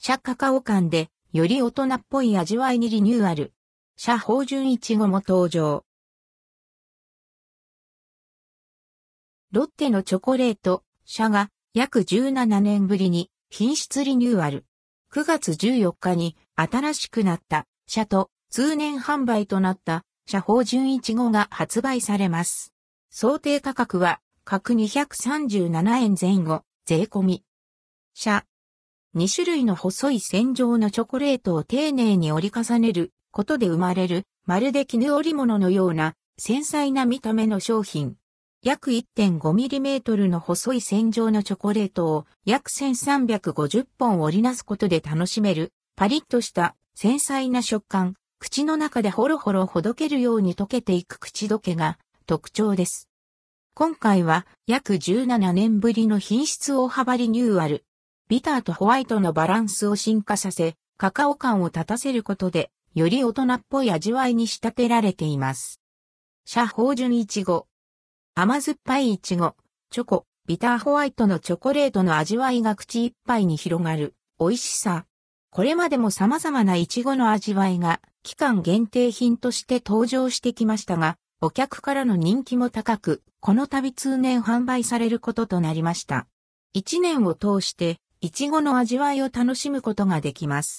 シャカカオ館で、より大人っぽい味わいにリニューアル。シャ芳醇いちごも登場。ロッテのチョコレート、シャが約17年ぶりに品質リニューアル。9月14日に新しくなったシャと通年販売となったシャ芳醇いちごが発売されます。想定価格は各237円前後、税込み。シャ。2種類の細い線状のチョコレートを丁寧に折り重ねることで生まれる、まるで絹織物のような繊細な見た目の商品。約 1.5mm の細い線状のチョコレートを約1350本織りなすことで楽しめる、パリッとした繊細な食感、口の中でホロホロほどけるように溶けていく口どけが特徴です。今回は約17年ぶりの品質大幅リニューアル。ビターとホワイトのバランスを進化させ、カカオ感を立たせることで、より大人っぽい味わいに仕立てられています。シャ芳醇いちご。甘酸っぱいいちご、チョコ、ビターホワイトのチョコレートの味わいが口いっぱいに広がる美味しさ。これまでも様々なイチゴの味わいが期間限定品として登場してきましたが、お客からの人気も高く、この度通年販売されることとなりました。一年を通して、イチゴの味わいを楽しむことができます。